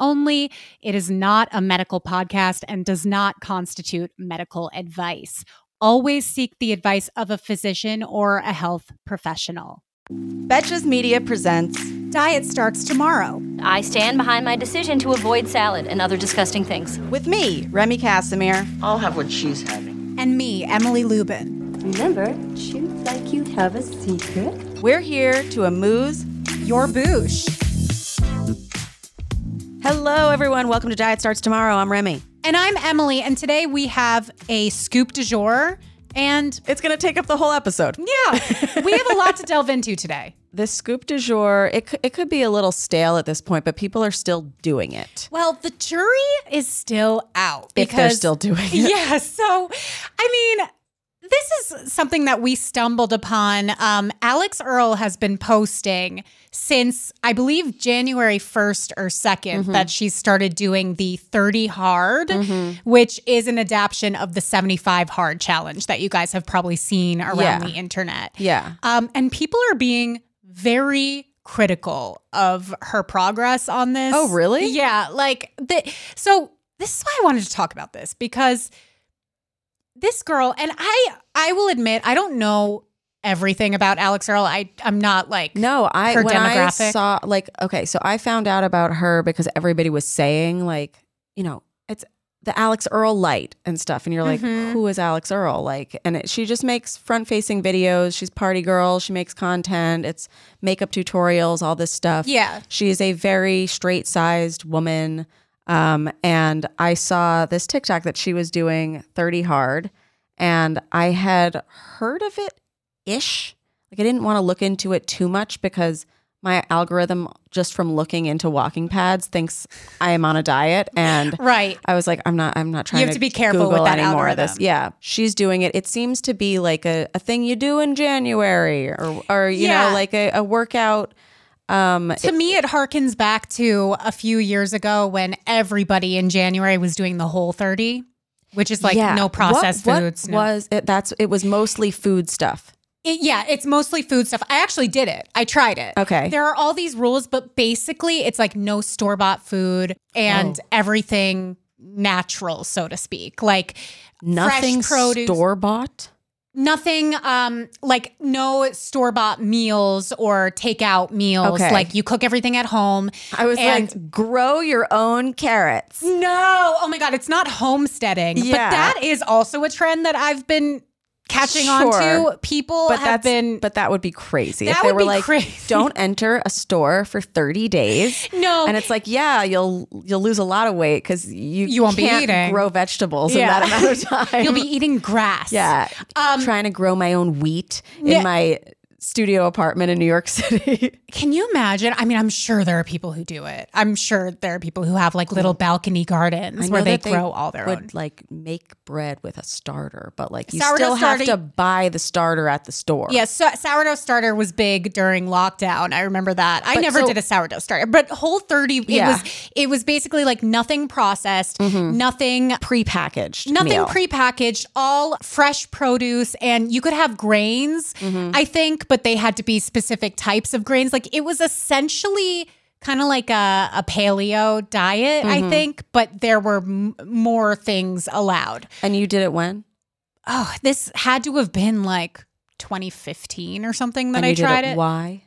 only. It is not a medical podcast and does not constitute medical advice. Always seek the advice of a physician or a health professional. Betches Media presents Diet Starts Tomorrow. I stand behind my decision to avoid salad and other disgusting things. with me, Remy Casimir. I'll have what she's having. And me, Emily Lubin. Remember, choose like you'd have a secret. We're here to amuse. Your boosh. Hello, everyone. Welcome to Diet Starts Tomorrow. I'm Remy. And I'm Emily, and today we have a scoop du jour. And It's going to take up the whole episode. yeah, we have a lot to delve into today. The scoop du jour, it, it could be a little stale at this point, but people are still doing it. Well, the jury is still out If they're still doing it. Yeah. So, I mean, this is something that we stumbled upon. Um, Alix Earle has been posting since I believe January 1st or 2nd Mm-hmm. that she started doing the 30 hard, which is an adaptation of the 75 hard challenge that you guys have probably seen around Yeah. the internet. Yeah. Um, and people are being very critical of her progress on this. Oh, really? Yeah. Like, the, so this is why I wanted to talk about this because this girl, and I, I will admit, I don't know everything about Alix Earle. I, I'm not like, No, I Her when I saw like okay, so I found out about her because everybody was saying like, you know, it's the Alix Earle light and stuff, and you're like, Mhm. who is Alix Earle? Like, and it, she just makes front facing videos. She's party girl. She makes content. It's makeup tutorials, all this stuff. Yeah. she is a very straight sized woman. Um, and I saw this TikTok that she was doing 30 hard, and I had heard of it ish. Like I didn't want to look into it too much because my algorithm just from looking into walking pads thinks I am on a diet and right. I was like I'm not I'm not trying you have to be careful Google with that any more of this. algorithm. Yeah. She's doing it. It seems to be like a, a thing you do in January or or you Yeah. know like a, a workout um To me, it harkens back to a few years ago when everybody in January was doing the whole 30, which is like yeah. no processed What- what foods. no- was it that's it was mostly food stuff. It, yeah, it's mostly food stuff. I actually did it. I tried it. Okay. There are all these rules, but basically, it's like no store bought food and Oh. everything natural, so to speak. Like Nothing store bought. Nothing um like no store bought meals or takeout meals. Okay. Like you cook everything at home. I was And- like, grow your own carrots. No, oh my god, it's not homesteading, but that is also a trend that I've been catching on to. People But have that's been but that would be crazy That if they would were be like, crazy. don't enter a store for thirty days. no, And it's like, yeah, you'll you'll lose a lot of weight because you You won't be can't eating. grow vegetables Yeah. in that amount of time. you'll be eating grass. yeah, Um, trying to grow my own wheat Yeah. in my studio apartment in New York City. Can you imagine? I mean, I'm sure there are people who do it. I'm sure there are people who have like little balcony gardens where they grow all their would own. like make bread with a starter, but like you Sourdough still have to buy the starter at the store. Yes, so sourdough starter was big during lockdown. I remember that. I never so- did a sourdough starter, but Whole 30 it Yeah. was it was basically like nothing processed, nothing prepackaged. nothing meal. prepackaged, all fresh produce and you could have grains, Mm-hmm. I think, but they had to be specific types of grains. Like it was essentially kind of like a, a paleo diet, Mm-hmm. I think, but there were m- more things allowed. and you did it when? Oh, this had to have been like 2015 or something that and I you did tried it. Why?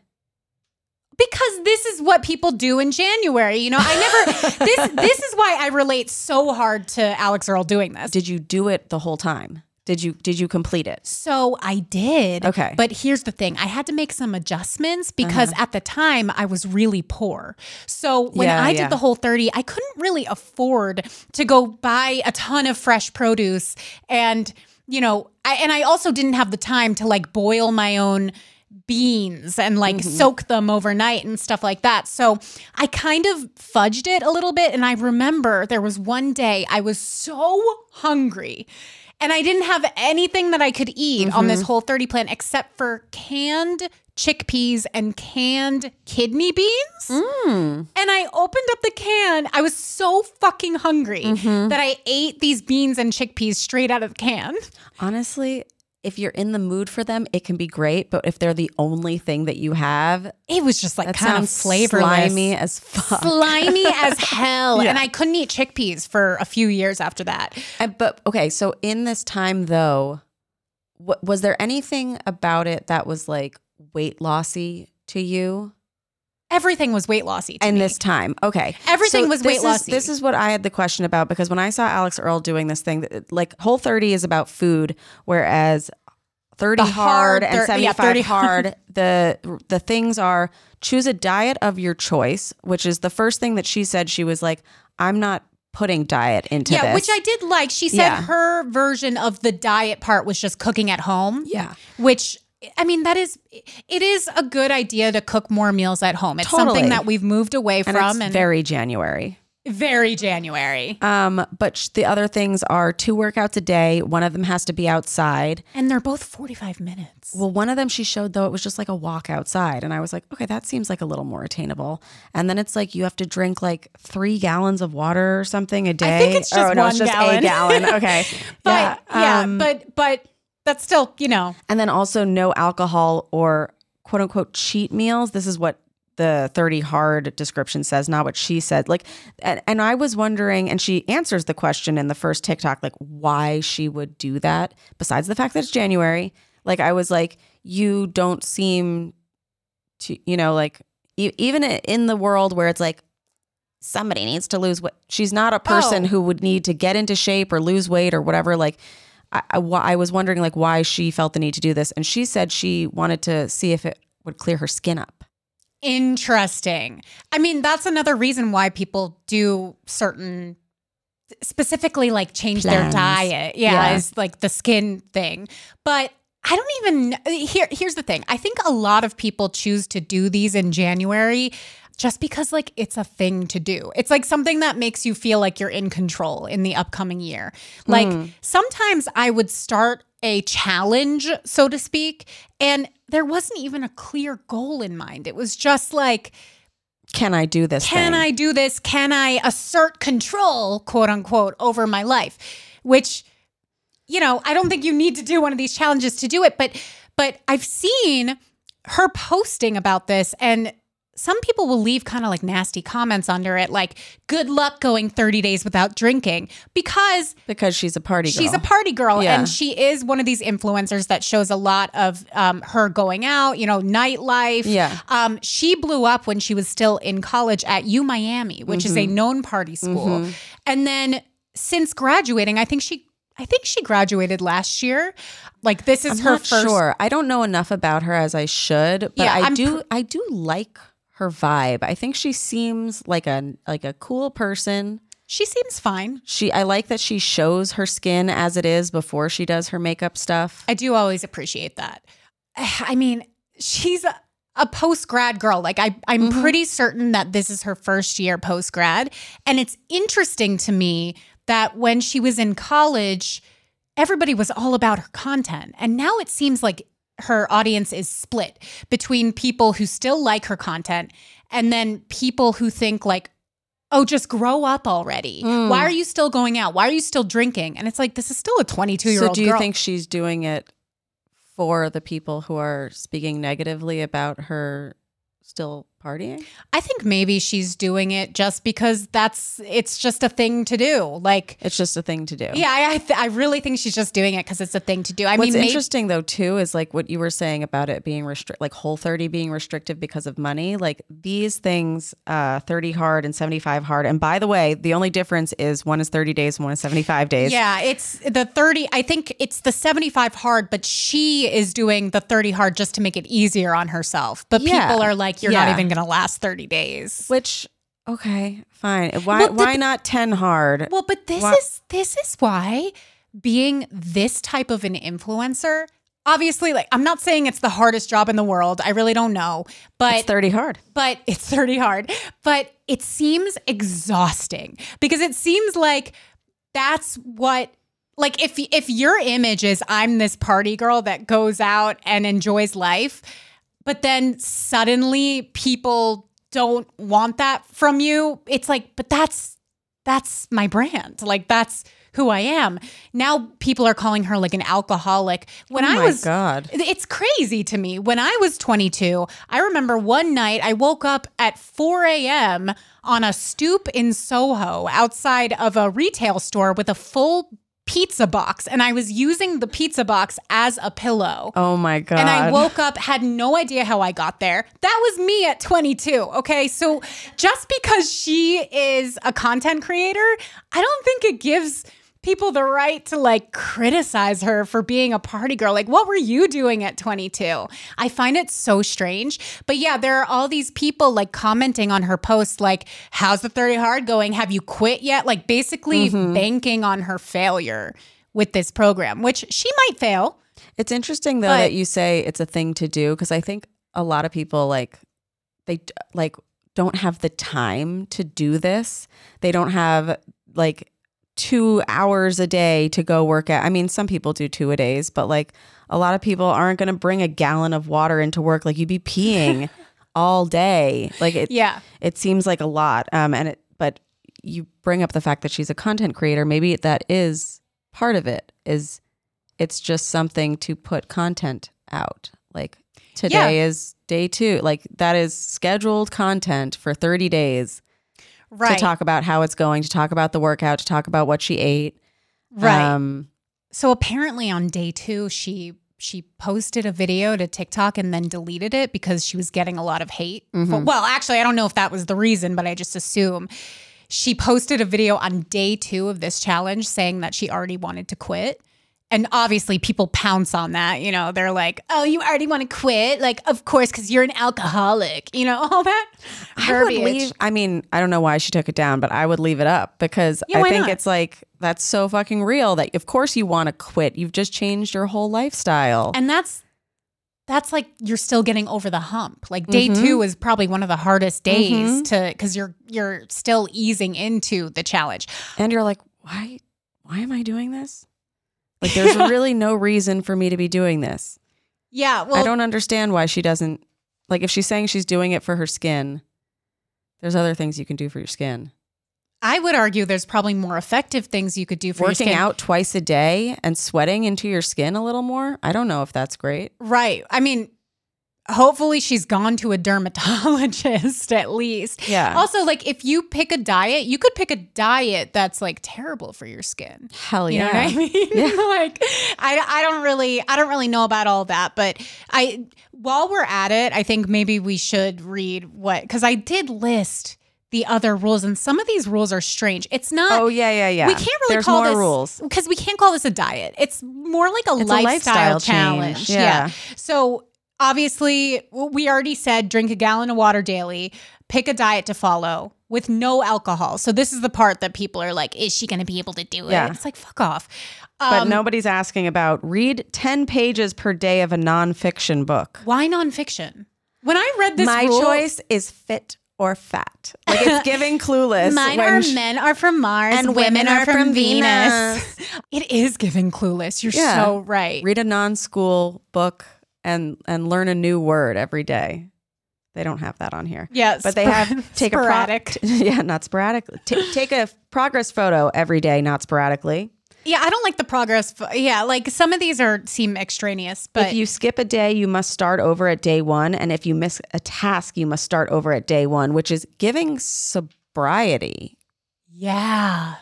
because this is what people do in January. You know, I never this this is why I relate so hard to Alix Earle doing this. Did you do it the whole time? Did you did you complete it? So I did. Okay. But here's the thing I had to make some adjustments because at the time I was really poor. So when Uh-huh. Yeah, I yeah. did the whole 30, I couldn't really afford to go buy a ton of fresh produce. And, you know, I, and I also didn't have the time to like boil my own beans and like soak them overnight and stuff like that. So I kind of fudged it a little bit. And I remember there was one day I was so hungry and I didn't have anything that I could eat on this mm-hmm. whole 30 plan except for canned chickpeas and canned kidney beans. Mm. And I opened up the can. I was so fucking hungry mm-hmm. that I ate these beans and chickpeas straight out of the can. Honestly, if you're in the mood for them, it can be great. But if they're the only thing that you have, It was just like kind of flavorless. slimy as fuck. slimy as hell. Yeah. And I couldn't eat chickpeas for a few years after that. And- but okay, so in this time though, was there anything about it that was like weight lossy to you? Everything was weight lossy And me. this time, okay, Everything was weight lossy. This is what I had the question about because when I saw Alix Earle doing this thing, like Whole 30 is about food, whereas 30 hard, hard and thir- yeah, 75 30 hard, the the things are choose a diet of your choice, which is the first thing that she said. She was like, "I'm not putting diet into yeah, this." which I did like. She said Yeah. her version of the diet part was just cooking at home. Yeah. Which I mean, that is it is a good idea to cook more meals at home. It's Totally. something that we've moved away and from it's and very January. very January. Um, but sh- the other things are two workouts a day. One of them has to be outside. And they're both 45 minutes. Well, one of them she showed though it was just like a walk outside, and I was like, okay, that seems like a little more attainable. And then it's like you have to drink like three gallons of water or something a day. I think it's just oh, no, one it's just gallon. a gallon. Okay, but yeah, um, but but that's still, you know, and then also no alcohol or quote unquote cheat meals. This is what the 30 hard description says, not what she said. Like, and, and I was wondering, and she answers the question in the first TikTok, like why she would do that, besides the fact that it's January. Like, I was like, you don't seem to, you know, like, e- even in the world where it's like, somebody needs to lose weight. She's not a person Oh. who would need to get into shape or lose weight or whatever. Like, I, I, I was wondering like why she felt the need to do this, and she said she wanted to see if it would clear her skin up. Interesting. I mean, that's another reason why people do certain specifically like change their diet. Yeah, Yeah. is like the skin thing. But I don't even here here's the thing. I think a lot of people choose to do these in January just because like it's a thing to do. It's like something that makes you feel like you're in control in the upcoming year. Like hmm. sometimes I would start a challenge, so to speak, and there wasn't even a clear goal in mind. It was just like Can I do this? can thing? I do this? Can I assert control, quote unquote, over my life? Which, you know, I don't think you need to do one of these challenges to do it, but but I've seen her posting about this and some people will leave kind of like nasty comments under it, like, good luck going 30 days without drinking because because she's a party girl. She's a party girl, Yeah. and she is one of these influencers that shows a lot of um, her going out, you know, nightlife. Yeah. Um, she blew up when she was still in college at U Miami, which is a Mm-hmm. known party school, and then since graduating, I think she. I think she graduated last year. Like this is I'm her first. sure. I don't know enough about her as I should, but Yeah, I I'm do. pr- I do like her vibe. I think she seems like a like a cool person. She seems fine. She. I like that she shows her skin as it is before she does her makeup stuff. I do always appreciate that. I mean, she's a, a post grad girl. Like I, I'm mm-hmm. pretty certain that this is her first year post grad, and it's interesting to me that when she was in college, everybody was all about her content, and now it seems like her audience is split between people who still like her content and then people who think like oh just grow up already mm. why are you still going out why are you still drinking and it's like this is still a 22 year old. So do you girl. think she's doing it for the people who are speaking negatively about her still partying? I think maybe she's doing it just because that's it's just a thing to do. Like, It's just a thing to do. yeah, I I, th- I really think she's just doing it because it's a thing to do. I What's mean, maybe, interesting though too is like what you were saying about it being restrict, like Whole 30 being restrictive because of money. Like these things, uh, 30 hard and 75 hard. And by the way, the only difference is one is 30 days and one is 75 days. yeah, it's the thirty. I think it's the seventy-five hard, but she is doing the thirty hard just to make it easier on herself. But Yeah. people are like, you're not even going to last thirty days. Which okay, fine. Why Well, the- why not 10 hard? Well, but this Why- is this is why being this type of an influencer obviously like I'm not saying it's the hardest job in the world. I really don't know. But It's 30 hard. but it's 30 hard. But it seems exhausting because it seems like that's what like if if your image is I'm this party girl that goes out and enjoys life, but then suddenly people don't want that from you, it's like but that's that's my brand. Like that's who I am. Now people are calling her like an alcoholic. When oh I was God. it's crazy to me. When I was 22, I remember one night I woke up at 4 a.m. on a stoop in Soho outside of a retail store with a full pizza box, and I was using the pizza box as a pillow. Oh my God. And I woke up, had no idea how I got there. That was me at 22. Okay. So just because she is a content creator, I don't think it gives people the right to like criticize her for being a party girl. Like, what were you doing at 22? I find it so strange. But yeah, there are all these people like commenting on her posts, like, how's the 30 hard going? Have you quit yet? Like, basically mm-hmm. banking on her failure with this program, which she might fail. It's interesting though But- that you say it's a thing to do because I think a lot of people like they like don't have the time to do this. They don't have like 2 hours a day to go work out. I mean, some people do 2 a days, but like a lot of people aren't going to bring a gallon of water into work like you'd be peeing all day. Like it Yeah. it seems like a lot um and it but you bring up the fact that she's a content creator maybe that is part of it is it's just something to put content out like today is day 2 like that is scheduled content for 30 days Right. to talk about how it's going to talk about the workout to talk about what she ate right. um So apparently on day two, she she posted a video to TikTok and then deleted it because she was getting a lot of hate. For- well, actually, I don't know if that was the reason, but I just assume she posted a video on day two of this challenge saying that she already wanted to quit. And obviously, people pounce on that. You know, they're like, "Oh, you already want to quit? Like, of course, because you're an alcoholic." You know, all that I would leave. I mean, I don't know why she took it down, but I would leave it up because Yeah, I think not? it's like that's so fucking real that of course you want to quit. You've just changed your whole lifestyle. and that's that's like you're still getting over the hump like day Mm-hmm. two is probably one of the hardest days to because you're you're still easing into the challenge And you're like, why why am I doing this? Like there's really no reason for me to be doing this. yeah well I don't understand why she doesn't like if she's saying she's doing it for her skin, there's other things you can do for your skin. i would argue there's probably more effective things you could do for your Working skin. out twice a day and sweating into your skin a little more. I don't know if that's great. right i mean hopefully she's gone to a dermatologist at least Yeah. also like if you pick a diet you could pick a diet that's like terrible for your skin Hell You yeah. know what I mean? like I, I don't really I don't really know about all that, but I while we're at it, I think maybe we should read what because I did list the other rules and some of these rules are strange. It's not Oh yeah, yeah, yeah. we can't really There's call this rules. because we can't call this a diet. It's more like a, It's a lifestyle, lifestyle challenge. Yeah. yeah. So obviously, we already said drink a gallon of water daily, pick a diet to follow with no alcohol. So this is the part that people are like, is she going to be able to do it? Yeah. It's like fuck off. But Um, nobody's asking about read 10 pages per day of a nonfiction book. Why nonfiction? When I read this, My rule- choice is fit or fat. Like it's giving clueless. Mine are sh- men are from Mars And women are from Venus. it is giving clueless. You're Yeah. so right. read a non-school book and and learn a new word every day. They don't have that on here. Yeah, But they have take sporadic. a pro- yeah, not sporadically. Ta take a progress photo every day, not sporadically. Yeah, I don't like the progress. Yeah, like some of these are seem extraneous, but if you skip a day, you must start over at day one. And if you miss a task, you must start over at day one, which is giving sobriety. yeah,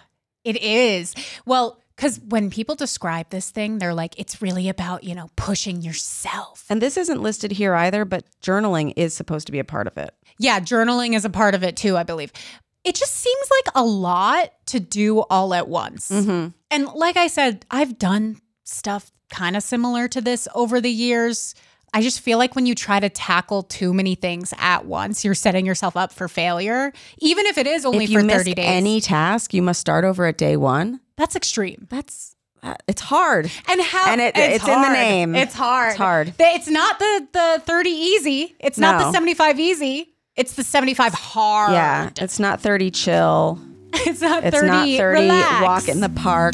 it is. Well, because when people describe this thing, they're like, it's really about you know pushing yourself. And this isn't listed here either, but journaling is supposed to be a part of it. Yeah, journaling is a part of it too, I believe. It just seems like a lot to do all at once. Mm-hmm. And like I said, I've done stuff kind of similar to this over the years. I just feel like when you try to tackle too many things at once, you're setting yourself up for failure, even if it is only if for 30 days. any task, you must start over at day one. That's extreme. That's uh, it's hard. And how And it- it's in the name. It's hard. It's hard. It's not the the 30 easy. It's not the 75 easy. It's the 75 hard. Yeah, it's not 30 chill. It's not It's 30 not 30 relax. walk in the park.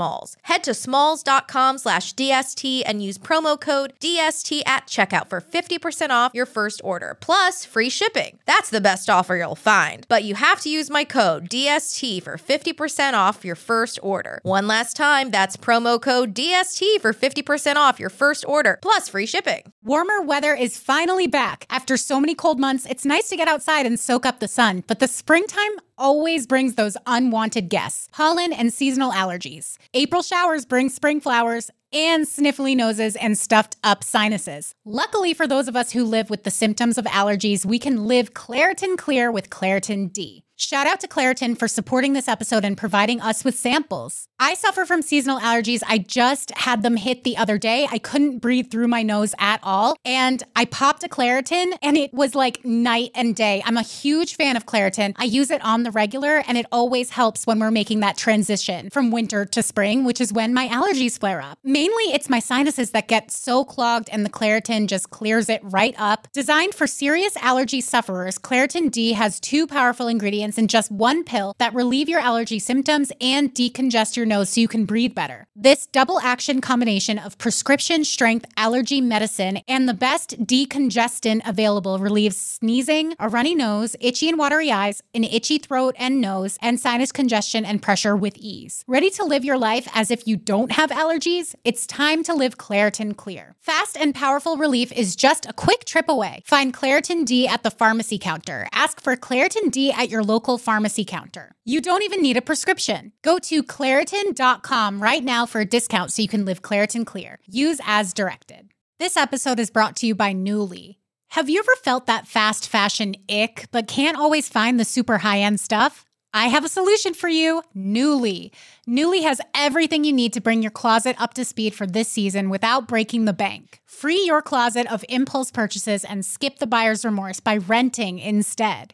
Head to smalls.com slash DST and use promo code DST at checkout for 50% off your first order, plus free shipping. That's the best offer you'll find. But you have to use my code DST for 50% off your first order. One last time, that's promo code DST for 50% off your first order, plus free shipping. Warmer weather is finally back. After so many cold months, it's nice to get outside and soak up the sun, but the springtime always brings those unwanted guests pollen and seasonal allergies. April showers bring spring flowers and sniffly noses and stuffed up sinuses. Luckily for those of us who live with the symptoms of allergies, we can live Claritin Clear with Claritin D. Shout out to Claritin for supporting this episode and providing us with samples. I suffer from seasonal allergies. I just had them hit the other day. I couldn't breathe through my nose at all. And I popped a Claritin and it was like night and day. I'm a huge fan of Claritin. I use it on the regular and it always helps when we're making that transition from winter to spring, which is when my allergies flare up. Mainly it's my sinuses that get so clogged and the Claritin just clears it right up. Designed for serious allergy sufferers, Claritin D has two powerful ingredients in just one pill that relieve your allergy symptoms and decongest your nose so you can breathe better. This double action combination of prescription strength allergy medicine and the best decongestant available relieves sneezing, a runny nose, itchy and watery eyes, an itchy throat and nose, and sinus congestion and pressure with ease. Ready to live your life as if you don't have allergies? It's time to live Claritin Clear. Fast and powerful relief is just a quick trip away. Find Claritin D at the pharmacy counter. Ask for Claritin D at your local pharmacy counter. You don't even need a prescription. Go to Claritin.com right now for a discount so you can live Claritin Clear. Use as directed. This episode is brought to you by Nuuly. Have you ever felt that fast fashion ick, but can't always find the super high end stuff? I have a solution for you Nuuly. Nuuly has everything you need to bring your closet up to speed for this season without breaking the bank. Free your closet of impulse purchases and skip the buyer's remorse by renting instead.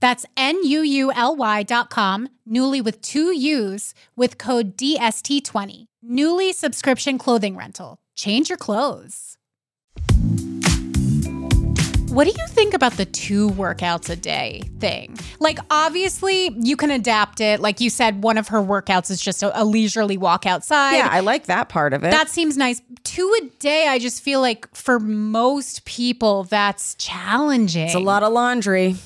That's N-U-U-L-Y dot com, Nuuly with two U's, with code DST20. Nuuly subscription clothing rental. Change your clothes. What do you think about the two workouts a day thing? Like, obviously, you can adapt it. Like you said, one of her workouts is just a, a leisurely walk outside. Yeah, I like that part of it. That seems nice. Two a day, I just feel like for most people, that's challenging. it's a lot of laundry.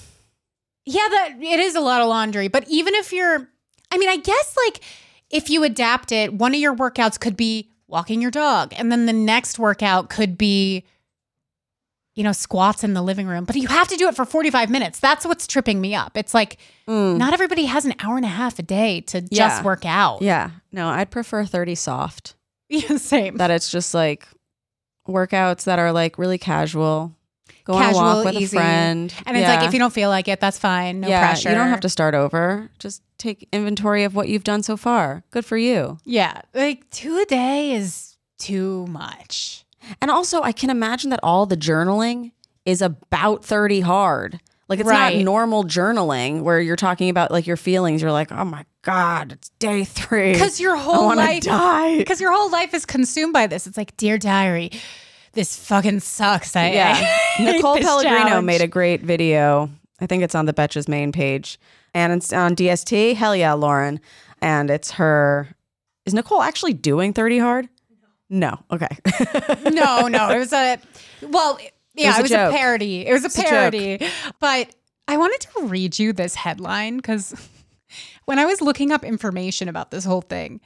Yeah, that it is a lot of laundry. But even if you're, I mean, I guess like if you adapt it, one of your workouts could be walking your dog, and then the next workout could be, you know, squats in the living room. But you have to do it for 45 minutes. That's what's tripping me up. It's like not everybody has an hour and a half a day to just Mm. Yeah. work out. Yeah. No, I'd prefer 30 soft. Yeah, same. That it's just like workouts that are like really casual. Go on a Casual, walk with easy. a friend. and it's like if you don't feel like it, that's fine. No yeah, pressure. you don't have to start over. Just take inventory of what you've done so far. Good for you. Yeah, like two a day is too much. And also, I can imagine that all the journaling is about 30 hard. Like it's Right. not normal journaling where you're talking about like your feelings. You're like, oh my God, it's day three. Because your whole life, because your whole life is consumed by this. It's like, dear diary, this fucking sucks. I, Yeah. I Nicole Pellegrino challenge. made a great video. I think it's on the Betches main page. And it's on DST. Hell yeah, Lauren. And it's her. Is Nicole actually doing 30 hard? No. Okay. no, no, it was a well, yeah, was it a was, a, parody. It was a It's a parody. but I wanted to read you this headline because when I was looking up information about this whole thing,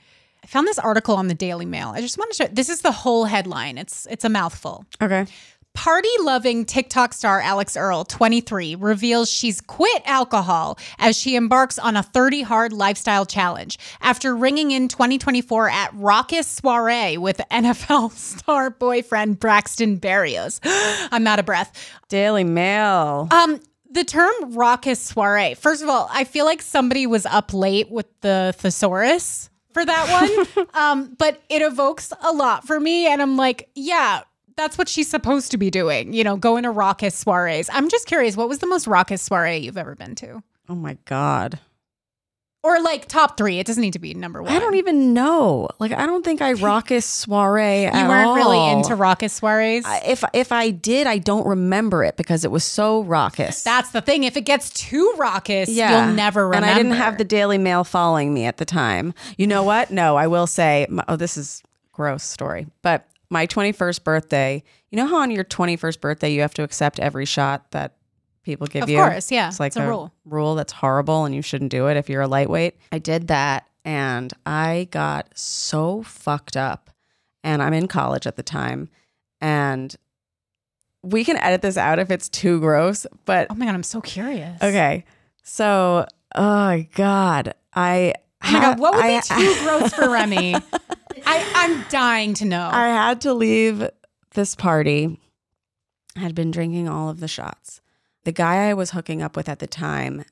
I found this article on the Daily Mail. I just want to show. This is the whole headline. It's it's a mouthful. okay. Party loving TikTok star Alix Earle, 23, reveals she's quit alcohol as she embarks on a 30 hard lifestyle challenge after ringing in 2024 at Raucous Soiree with NFL star boyfriend Braxton Berrios. I'm out of breath. Daily Mail. Um, the term raucous soiree. First of all, I feel like somebody was up late with the thesaurus for that one. um, but it evokes a lot for me, and I'm like, yeah, that's what she's supposed to be doing. You know, going to raucous soirees. I'm just curious, what was the most raucous soiree you've ever been to? oh my God. Or like top three. It doesn't need to be number one. I don't even know. Like, I don't think I raucous soiree You weren't really into raucous soirees. I- If if I did, I don't remember it because it was so raucous. that's the thing. If it gets too raucous, you'll never remember. And I didn't have the Daily Mail following me at the time. You know what? No, I will say, oh, this is gross story. But my 21st birthday, you know how on your 21st birthday you have to accept every shot that people give Of you? course, yeah. It's like It's a rule. Rule that's horrible and you shouldn't do it if you're a lightweight. I did that and I got so fucked up. And I'm in college at the time. And we can edit this out if it's too gross, but Oh my god, I'm so curious. Okay. So, oh my God. I. Oh my god, what would I, be too gross for Remy? I, I'm dying to know. I had to leave this party. I had been drinking all of the shots. The guy I was hooking up with at the time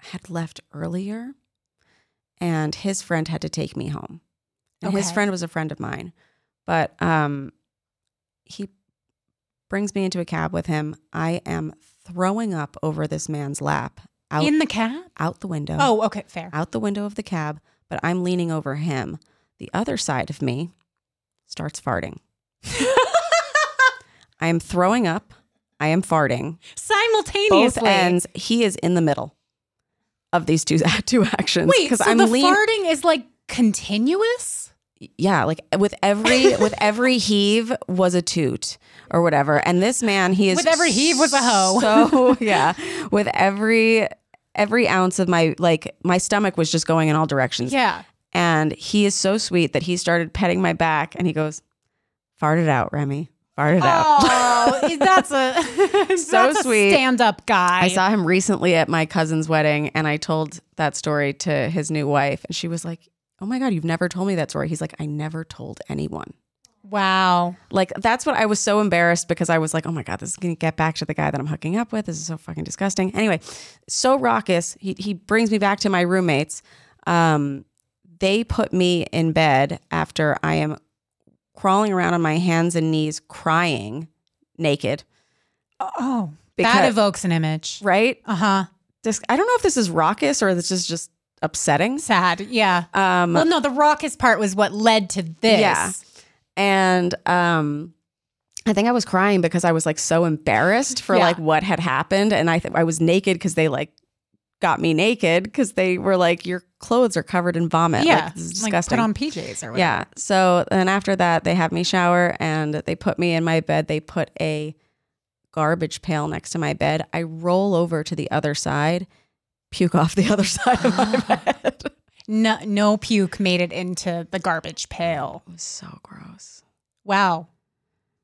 had left earlier, and his friend had to take me home. And his friend was a friend of mine, but um, he brings me into a cab with him. I am throwing up over this man's lap out In the cab? out the window. Oh, okay, fair. out the window of the cab, but I'm leaning over him. The other side of me starts farting. I am throwing up. I am farting. Simultaneously. Both ends. He is in the middle of these two two actions. Wait, so I'm the lean- farting is like continuous? yeah, like with every with every heave was a toot or whatever. And this man, he is With every heave was a hoe. So yeah, with every every ounce of my like my stomach was just going in all directions. Yeah. And he is so sweet that he started petting my back and he goes, Fart it out, Remy. Fart it out. That's a So that's sweet. Stand-up guy. I saw him recently at my cousin's wedding and I told that story to his new wife and she was like, Oh my God, you've never told me that story. He's like, I never told anyone. Wow. Like that's what I was so embarrassed because I was like, oh my God, this is gonna get back to the guy that I'm hooking up with. This is so fucking disgusting. Anyway, so raucous. He he brings me back to my roommates. Um, they put me in bed after I am crawling around on my hands and knees crying naked. Oh, that evokes an image. Right? Uh-huh. This I don't know if this is raucous or this is just upsetting. Sad. Yeah. Um well, no, the raucous part was what led to this. Yeah. and um I think I was crying because I was like so embarrassed for Yeah. like what had happened, and I th- I was naked because they like got me naked because they were like your clothes are covered in vomit. yeah, like, is like disgusting. put on PJs or whatever. yeah. So then after that, they have me shower and they put me in my bed. They put a garbage pail next to my bed. I roll over to the other side, puke off the other side of my bed. No, no puke made it into the garbage pail. It was so gross. Wow.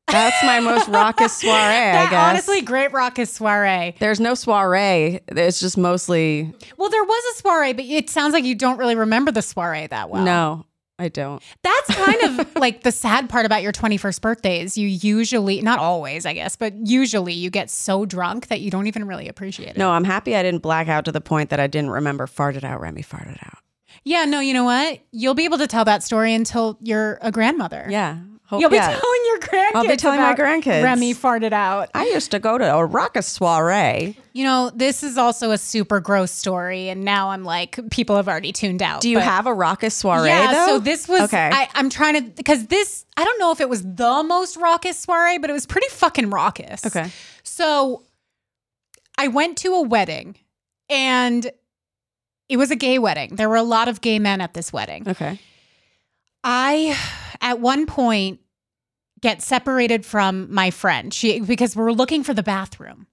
That's my most raucous soiree, I That guess. honestly great raucous soiree. There's no soiree. It's just mostly Well, there was a soiree, but it sounds like you don't really remember the soiree that well. no. I don't. That's kind of like the sad part about your 21st birthday is you usually, not always, I guess, but usually you get so drunk that you don't even really appreciate it. No, I'm happy I didn't black out to the point that I didn't remember farted out. Remy farted out. Yeah, no, you know what? You'll be able to tell that story until you're a grandmother. Yeah. Hope, You'll be yeah. telling your grandkids. I'll be telling my grandkids. Remy farted out. I used to go to a raucous soiree. You know, this is also a super gross story, and now I'm like, people have already tuned out. Do you but- have a raucous soiree yeah, though? so this was. okay. I, I'm trying to because this. I don't know if it was the most raucous soiree, but it was pretty fucking raucous. okay. So I went to a wedding, and it was a gay wedding. There were a lot of gay men at this wedding. Okay. I, at one point, get separated from my friend. She because we're looking for the bathroom,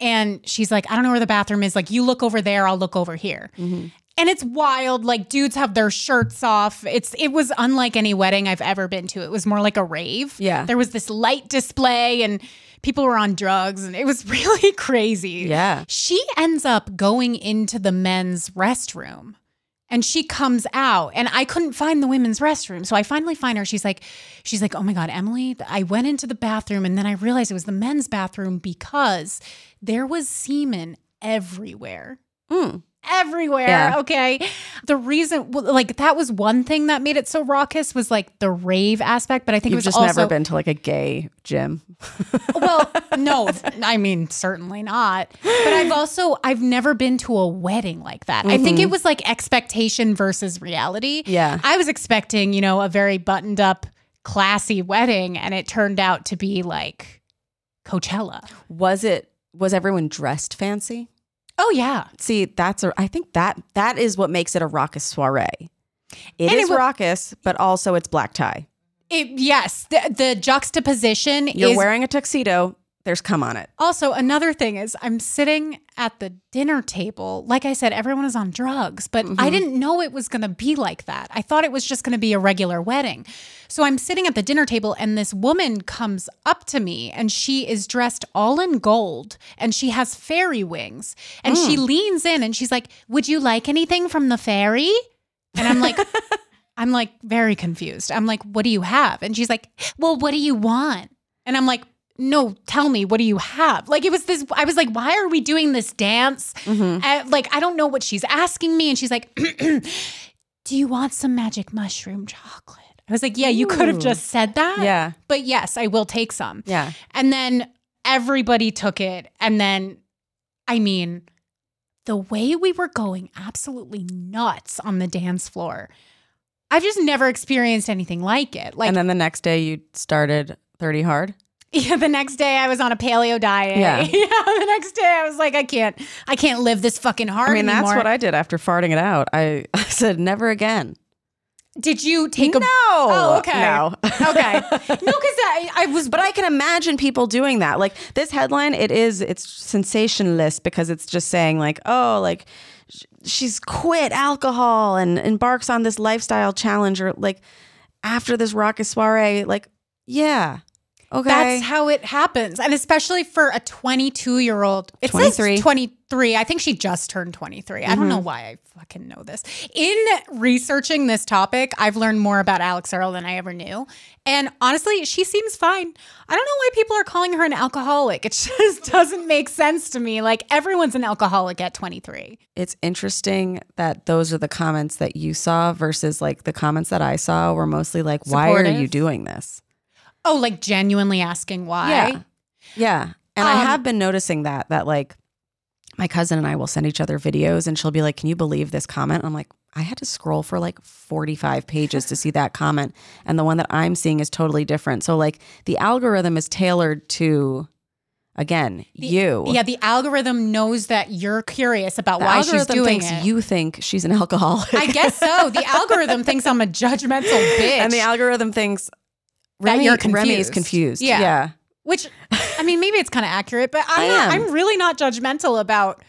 and she's like, "I don't know where the bathroom is. Like, you look over there. I'll look over here." Mhm. And it's wild. Like dudes have their shirts off. It's it was unlike any wedding I've ever been to. It was more like a rave. Yeah. There was this light display and people were on drugs and it was really crazy. Yeah. She ends up going into the men's restroom and she comes out and I couldn't find the women's restroom. So I finally find her. She's like, she's like, oh my God, Emily, I went into the bathroom and then I realized it was the men's bathroom because there was semen everywhere. Mm. Everywhere. Yeah. Okay. The reason, like, that was one thing that made it so raucous was like the rave aspect, but I think it You've was just also, never been to like a gay gym. well, no, I mean, certainly not. But I've also I've never been to a wedding like that. I think it mm-hmm. was like expectation versus reality. Yeah. I was expecting, you know, a very buttoned up, classy wedding, and it turned out to be like Coachella. Was it was everyone dressed fancy? Oh yeah. See, that's a I think that that is what makes it a raucous soiree. It And is it wa- raucous, but also it's black tie. It, yes, the, the juxtaposition You're is wearing a tuxedo, there's cum on it. Also, another thing is I'm sitting at the dinner table. Like I said, everyone is on drugs, but I mm-hmm. didn't know it was going to be like that. I thought it was just going to be a regular wedding. So I'm sitting at the dinner table and this woman comes up to me and she is dressed all in gold and she has fairy wings. And she hmm. leans in and she's like, "Would you like anything from the fairy?" And I'm like I'm like very confused. I'm like, "What do you have?" And she's like, "Well, what do you want?" And I'm like, no, tell me, what do you have? Like, it was this, I was like, why are we doing this dance? Uh, like, I don't know what she's asking me. And she's like, do you want some magic mushroom chocolate? I was like, yeah, you could have just said that. Yeah. But yes, I will take some. Yeah. And then everybody took it. And then, I mean, the way we were going absolutely nuts on the dance floor, I've just never experienced anything like it. Like, and then the next day you started 30 hard. yeah, the next day I was on a paleo diet. Yeah. yeah. the next day I was like, I can't, I can't live this fucking hard I mean, that's what I did after farting it out. I, I said never again. Did you take a? no. Oh, okay. No. Okay. No, because I, I was, But I can imagine people doing that. Like this headline, it is it's sensationalist because it's just saying like, oh, like she's quit alcohol and embarks on this lifestyle challenge, or like after this raucous soiree, like yeah, okay, That's how it happens. And especially for a 22 year old. It 23. says 23. I think she just turned 23. I don't know mm-hmm. why I fucking know this. In researching this topic, I've learned more about Alix Earle than I ever knew. And honestly, she seems fine. I don't know why people are calling her an alcoholic. It just doesn't make sense to me. Like everyone's an alcoholic at 23. it's interesting that those are the comments that you saw versus like the comments that I saw were mostly like, why are you doing this? Oh, like genuinely asking why. Yeah. Yeah. And I Um, have been noticing that, that like my cousin and I will send each other videos and she'll be like, Can you believe this comment? I'm like, I had to scroll for like 45 pages to see that comment. And the one that I'm seeing is totally different. So, like, the algorithm is tailored to, again, you. Yeah, the algorithm knows that you're curious about The why she's doing it. you think she's an alcoholic. I guess so. The algorithm thinks I'm a judgmental bitch. and the algorithm thinks That Remy, you're Remy is confused. confused. Yeah. yeah. Which, I mean, maybe it's kind of accurate, but I'm I not. I'm really not judgmental about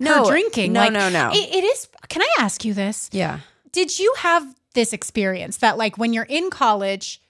No, her drinking. no, Like, no, no. It, it is. Can I ask you this? Yeah. Did you have this experience that, like, when you're in college,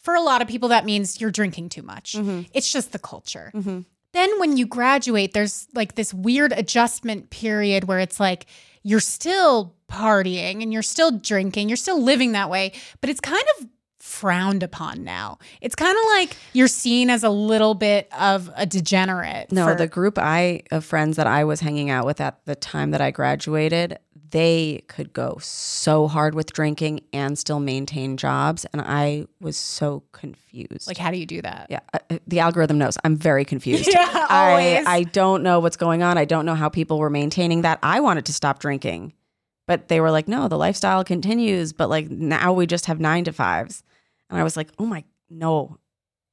for a lot of people, that means you're drinking too much. Mhm. It's just the culture. Mhm. Then when you graduate, there's like this weird adjustment period where it's like you're still partying and you're still drinking, you're still living that way, but it's kind of frowned upon now. It's kind of like you're seen as a little bit of a degenerate. No, for- the group I of friends that I was hanging out with at the time that I graduated, they could go so hard with drinking and still maintain jobs, and I was so confused. like, how do you do that? yeah, uh, the algorithm knows. I'm very confused. Yeah, always. I I don't know what's going on. I don't know how people were maintaining that. I wanted to stop drinking, but they were like, "No, the lifestyle continues." But like now we just have nine to fives, and I was like, "Oh my, no,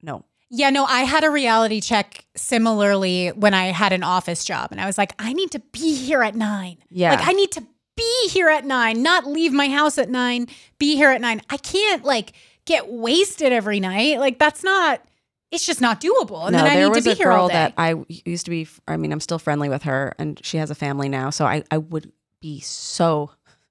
no." Yeah, no, I had a reality check similarly when I had an office job and I was like, I need to be here at nine. Yeah. Like, I need to be here at nine, not leave my house at nine, be here at nine. I can't like get wasted every night. Like, that's not, it's just not doable. And no, then I need to be here all day. that I used to be. I mean, I'm still friendly with her, and she has a family now. So I, I would be so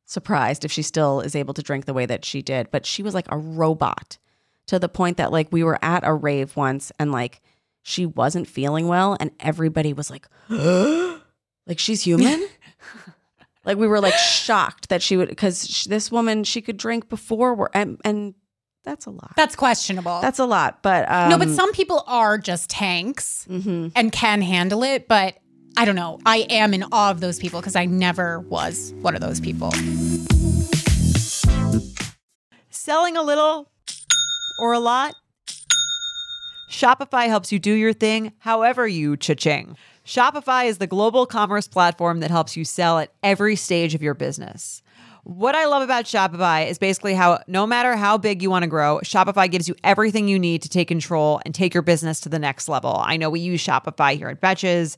surprised if she still is able to drink the way that she did. But she was like a robot to the point that like we were at a rave once, and like she wasn't feeling well, and everybody was like, like she's human. like we were like shocked that she would because this woman she could drink before, we're, and and that's a lot. that's questionable. That's a lot, but um, no, but some people are just tanks mhm. and can handle it. But I don't know. I am in awe of those people because I never was one of those people. Selling a little or a lot? Shopify helps you do your thing however you cha-ching. Shopify is the global commerce platform that helps you sell at every stage of your business. What I love about Shopify is basically how no matter how big you want to grow, Shopify gives you everything you need to take control and take your business to the next level. I know we use Shopify here at Betches,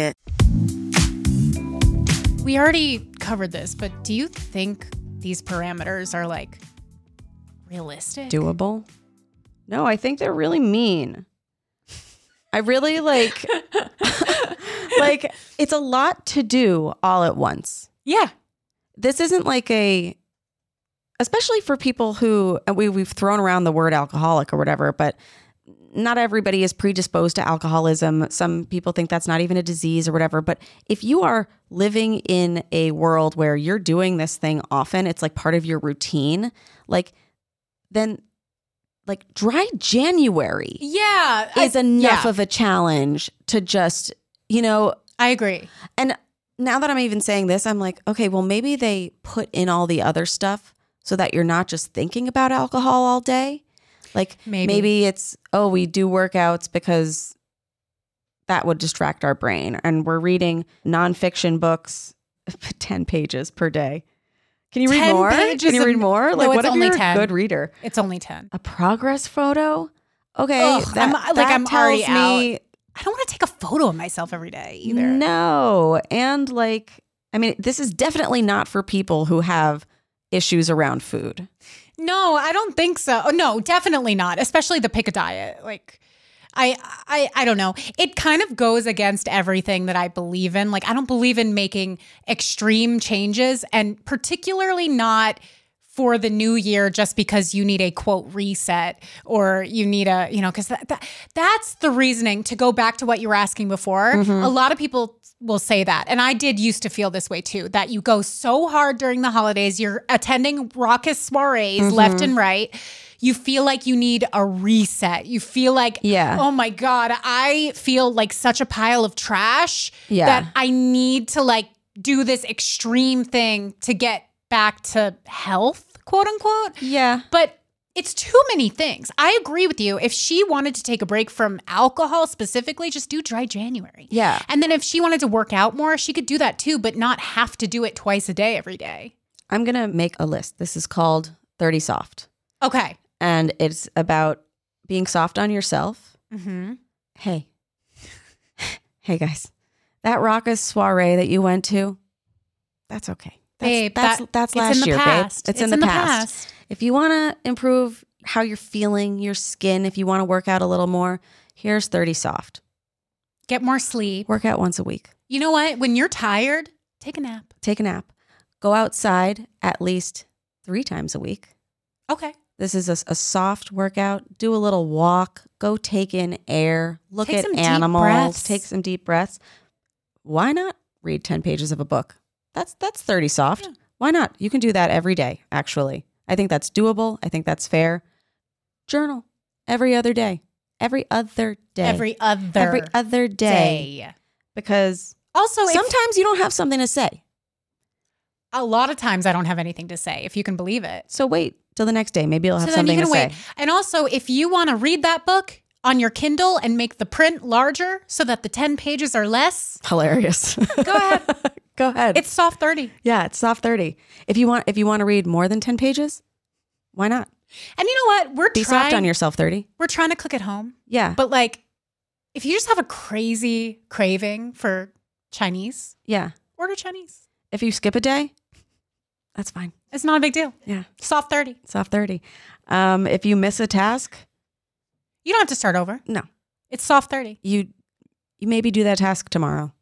We already covered this, but do you think these parameters are like realistic? doable. No, I think they're really mean. I really like like it's a lot to do all at once. Yeah. This isn't like a especially for people who and we we've thrown around the word alcoholic or whatever, but not everybody is predisposed to alcoholism. Some people think that's not even a disease or whatever. But if you are living in a world where you're doing this thing often, it's like part of your routine, like then like dry January Yeah. is I- enough yeah. of a challenge to just, you know, I agree. and now that I'm even saying this, I'm like, okay, well, maybe they put in all the other stuff so that you're not just thinking about alcohol all day. Like Maybe. it's, oh, we do workouts because that would distract our brain. And we're reading nonfiction books, 10 pages per day. Can you read more? pages Can you read more? No, Like, what it's if only you're 10. a good reader? It's only 10. A progress photo? Okay. Ugh, that, I'm- like, that I'm tells me I don't want to take a photo of myself every day either. No. And like, I mean, this is definitely not for people who have issues around food. No, I don't think so. Oh, No, definitely not. Especially the pick a diet. Like I I I don't know. It kind of goes against everything that I believe in. Like I don't believe in making extreme changes and particularly not for the new year just because you need a quote reset or you need a, you know, cuz that, that that's the reasoning to go back to what you were asking before. Mm-hmm. A lot of people will say that. And I did used to feel this way too that you go so hard during the holidays, you're attending raucous soirees mm-hmm. left and right. You feel like you need a reset. You feel like, Yeah. oh my God, I feel like such a pile of trash Yeah. that I need to like do this extreme thing to get back to health, quote unquote. Yeah. But it's too many things. I agree with you. If she wanted to take a break from alcohol specifically, just do dry January. Yeah. And then if she wanted to work out more, she could do that too, but not have to do it twice a day every day. I'm going to make a list. This is called 30 Soft. Okay. And it's about being soft on yourself. Mm-hmm. Hey, hey guys, that raucous soiree that you went to, that's okay. That's, Babe, that's, that- that's it's in last the year, past. babe. It's, It's in, the, in the past. past. If you want to improve how you're feeling, your skin, if you want to work out a little more, here's 30 Soft. Get more sleep. Work out once a week. You know what? When you're tired, take a nap. Take a nap. Go outside at least three times a week. Okay. This is a, a soft workout. Do a little walk. Go take in air. Look Take at some deep animals. breaths. Take some deep breaths. Why not read 10 pages of a book? That's that's 30 soft. Why not? You can do that every day, actually. I think that's doable. I think that's fair. Journal every other day. Every other day. Every other every other day. day. Because Also, sometimes you don't have something to say. a lot of times I don't have anything to say, if you can believe it. So wait till the next day. Maybe I'll have so then something you to can say. wait. And also, if you want to read that book on your Kindle and make the print larger so that the 10 pages are less, Hilarious. go ahead. Go ahead. It's soft 30. Yeah, it's soft 30. If you want if you want to read more than 10 pages, why not? And you know what? We're Be trying soft on yourself 30. we're trying to cook at home. Yeah. But like if you just have a crazy craving for Chinese, yeah. order Chinese. If you skip a day, that's fine. It's not a big deal. Yeah. Soft 30. Soft 30. Um if you miss a task, You don't have to start over. no. It's soft 30. You you maybe do that task tomorrow.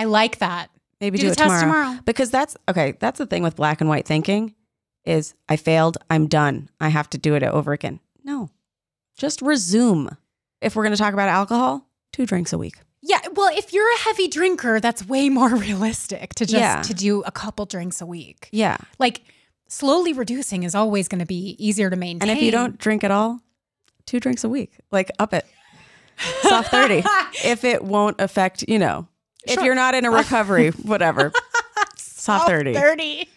I like that. Maybe Do do, it tomorrow. tomorrow. Because that's okay, that's the thing with black and white thinking is I failed, I'm done. I have to do it over again. No. Just resume. If we're going to talk about alcohol, two drinks a week. Yeah, well, if you're a heavy drinker, that's way more realistic to just Yeah. to do a couple drinks a week. Yeah. Like slowly reducing is always going to be easier to maintain. And if you don't drink at all, two drinks a week. Like up it. Soft 30. if it won't affect, you know, if Sure. you're not in a recovery, whatever. Soft 30. 30.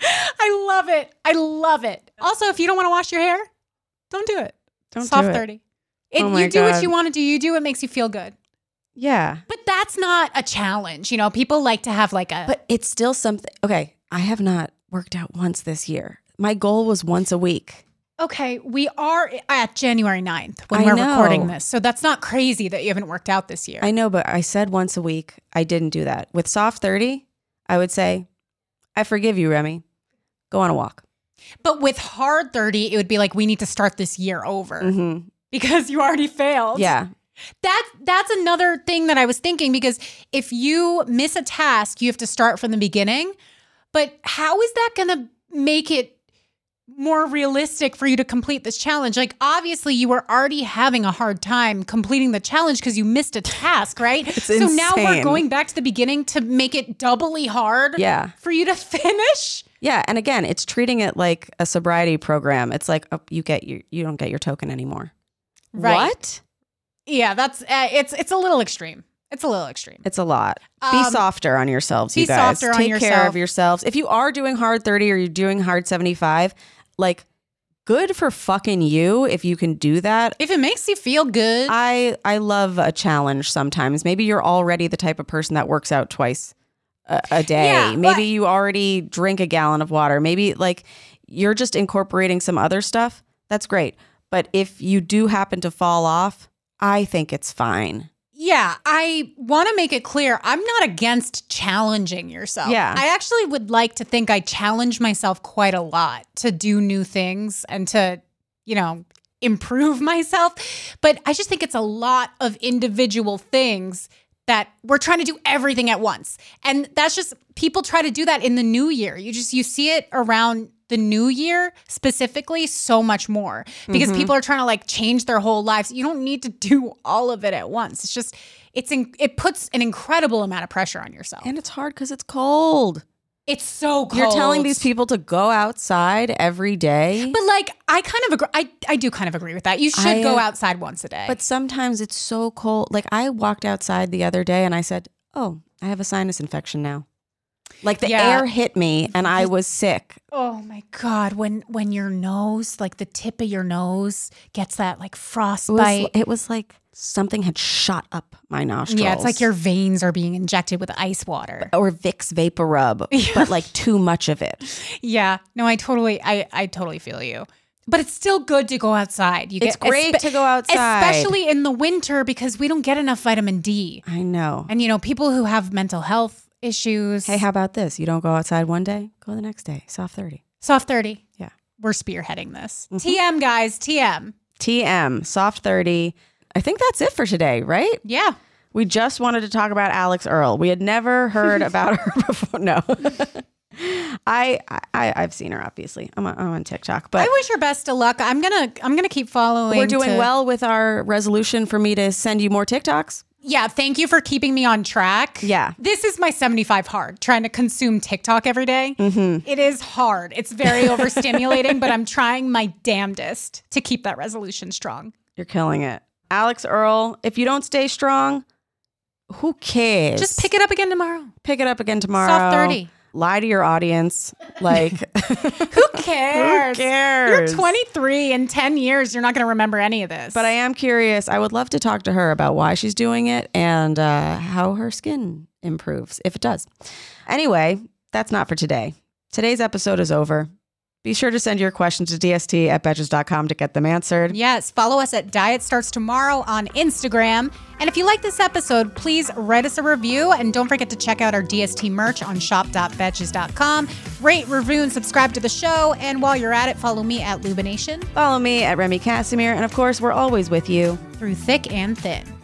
I love it. I love it. Also, if you don't want to wash your hair, don't do it. Don't do Soft it. 30. It, Oh you do what you want to do. You do what makes you feel good. Yeah. But that's not a challenge. You know, people like to have like a But it's still something. Okay. I have not worked out once this year. My goal was once a week. Okay, we are at January 9th when I we're know. recording this. So that's not crazy that you haven't worked out this year. I know, but I said once a week. I didn't do that. With soft 30, I would say, I forgive you, Remy. Go on a walk. But with hard 30, it would be like we need to start this year over hmm because you already failed. Yeah. That that's another thing that I was thinking because if you miss a task, you have to start from the beginning. But how is that going to make it more realistic for you to complete this challenge? Like obviously you were already having a hard time completing the challenge because you missed a task, right? It's so now we're going back to the beginning to make it doubly hard Yeah. for you to finish. Yeah, and again, it's treating it like a sobriety program. It's like oh, you get your you don't get your token anymore. Right. What? Yeah, that's uh, it's it's a little extreme. It's a little extreme. It's a lot. be Um, softer on yourselves, be you guys. softer on Take care yourself. of yourselves. If you are doing hard 30 or you're doing hard 75, like good for fucking you if you can do that. If it makes you feel good, I I love a challenge sometimes. Maybe you're already the type of person that works out twice a, a day. Yeah, Maybe but- you already drink a gallon of water. Maybe like you're just incorporating some other stuff. That's great. But if you do happen to fall off, I think it's fine. Yeah, I want to make it clear I'm not against challenging yourself. Yeah. I actually would like to think I challenge myself quite a lot to do new things and to, you know, improve myself. But I just think it's a lot of individual things that we're trying to do everything at once. And that's just people try to do that in the new year. You just you see it around the new year specifically so much more because Mm-hmm. people are trying to like change their whole lives. You don't need to do all of it at once. It's just it's in, it puts an incredible amount of pressure on yourself. And it's hard because it's cold. it's so cold. You're telling these people to go outside every day. But like I kind of agree I I do kind of agree with that. You should I, go outside once a day. But sometimes it's so cold. Like I walked outside the other day and I said, "Oh, I have a sinus infection now." Like the Yeah. air hit me and I was sick. Oh my god, when when your nose, like the tip of your nose gets that like It was, frostbite. it was like something had shot up my nostrils. yeah, it's like your veins are being injected with ice water. or Vicks VapoRub, but like too much of it. Yeah. No, I totally I I totally feel you. But it's still good to go outside. You It's get great to go outside. Especially in the winter because we don't get enough vitamin D. I know. And you know, people who have mental health issues. Hey, how about this? You don't go outside one day, go the next day. Soft 30. soft 30. Yeah. We're spearheading this. Mm-hmm. TM guys, TM. TM, soft 30. I think that's it for today, right? Yeah. We just wanted to talk about Alix Earle. We had never heard about her before. No. I, I I've seen her obviously. I'm on, I'm on TikTok, but I wish her best of luck. I'm gonna I'm gonna keep following. we're doing to- well with our resolution for me to send you more TikToks. Yeah, thank you for keeping me on track. Yeah. This is my 75 hard, trying to consume TikTok every day. Mm-hmm. It is hard. It's very overstimulating, but I'm trying my damnedest to keep that resolution strong. You're killing it. Alix Earle, if you don't stay strong, who cares? Just pick it up again tomorrow. pick it up again tomorrow. Soft 30. Lie to your audience. Like Who cares? cares? You're 23. In 10 years, you're not going to remember any of this. But I am curious. I would love to talk to her about why she's doing it and uh, how her skin improves, if it does. Anyway, that's not for today. Today's episode is over. Be sure to send your questions to dst at betches.com to get them answered. Yes, follow us at Diet Starts Tomorrow on Instagram. And if you like this episode, please write us a review and don't forget to check out our DST merch on shop.betches.com. Rate, review, and subscribe to the show. And while you're at it, follow me at Lubination Follow me at Remy Casimir. And of course, we're always with you. through thick and thin.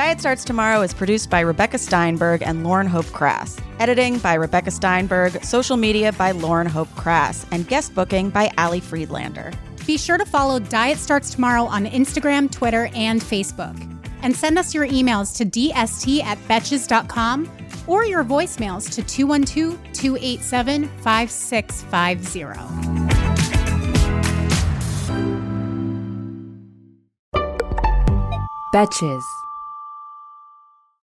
Diet Starts Tomorrow is produced by Rebecca Steinberg and Lauren Hope Crass. Editing by Rebecca Steinberg, social media by Lauren Hope Crass, and guest booking by Ali Friedlander. Be sure to follow Diet Starts Tomorrow on Instagram, Twitter, and Facebook. And send us your emails to dst at betches.com or your voicemails to 212 287 5650. Betches.